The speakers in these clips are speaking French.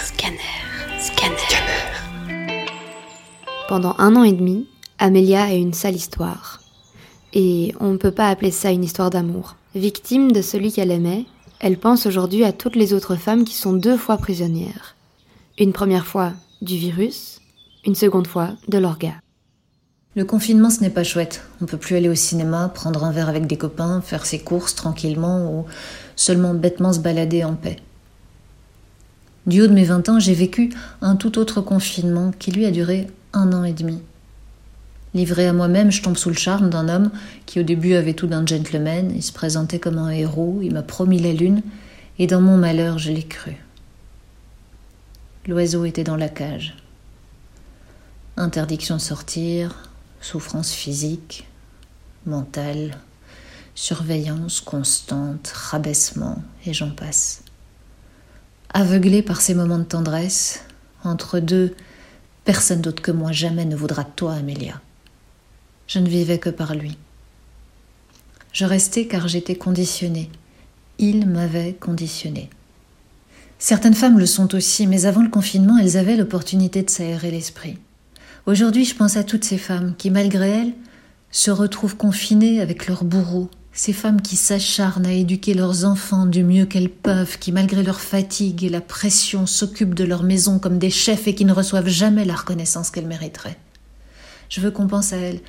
Scanner. Pendant un an et demi, Amélia a une sale histoire. Et on ne peut pas appeler ça une histoire d'amour. Victime de celui qu'elle aimait, elle pense aujourd'hui à toutes les autres femmes qui sont deux fois prisonnières. Une première fois du virus, une seconde fois de l'orga. Le confinement, ce n'est pas chouette. On peut plus aller au cinéma, prendre un verre avec des copains, faire ses courses tranquillement ou seulement bêtement se balader en paix. Du haut de mes 20 ans, j'ai vécu un tout autre confinement qui lui a duré un an et demi. Livré à moi-même, je tombe sous le charme d'un homme qui au début avait tout d'un gentleman, il se présentait comme un héros, il m'a promis la lune, et dans mon malheur, je l'ai cru. L'oiseau était dans la cage. Interdiction de sortir, souffrance physique, mentale, surveillance constante, rabaissement, et j'en passe. Aveuglé par ces moments de tendresse, entre deux, personne d'autre que moi jamais ne voudra de toi, Amélia. Je ne vivais que par lui. Je restais car j'étais conditionnée. Il m'avait conditionnée. Certaines femmes le sont aussi, mais avant le confinement, elles avaient l'opportunité de s'aérer l'esprit. Aujourd'hui, je pense à toutes ces femmes qui, malgré elles, se retrouvent confinées avec leurs bourreaux, ces femmes qui s'acharnent à éduquer leurs enfants du mieux qu'elles peuvent, qui, malgré leur fatigue et la pression, s'occupent de leur maison comme des chefs et qui ne reçoivent jamais la reconnaissance qu'elles mériteraient. Je veux qu'on pense à elles,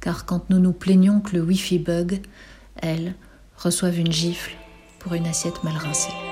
car quand nous nous plaignons que le Wi-Fi bug, elles reçoivent une gifle pour une assiette mal rincée.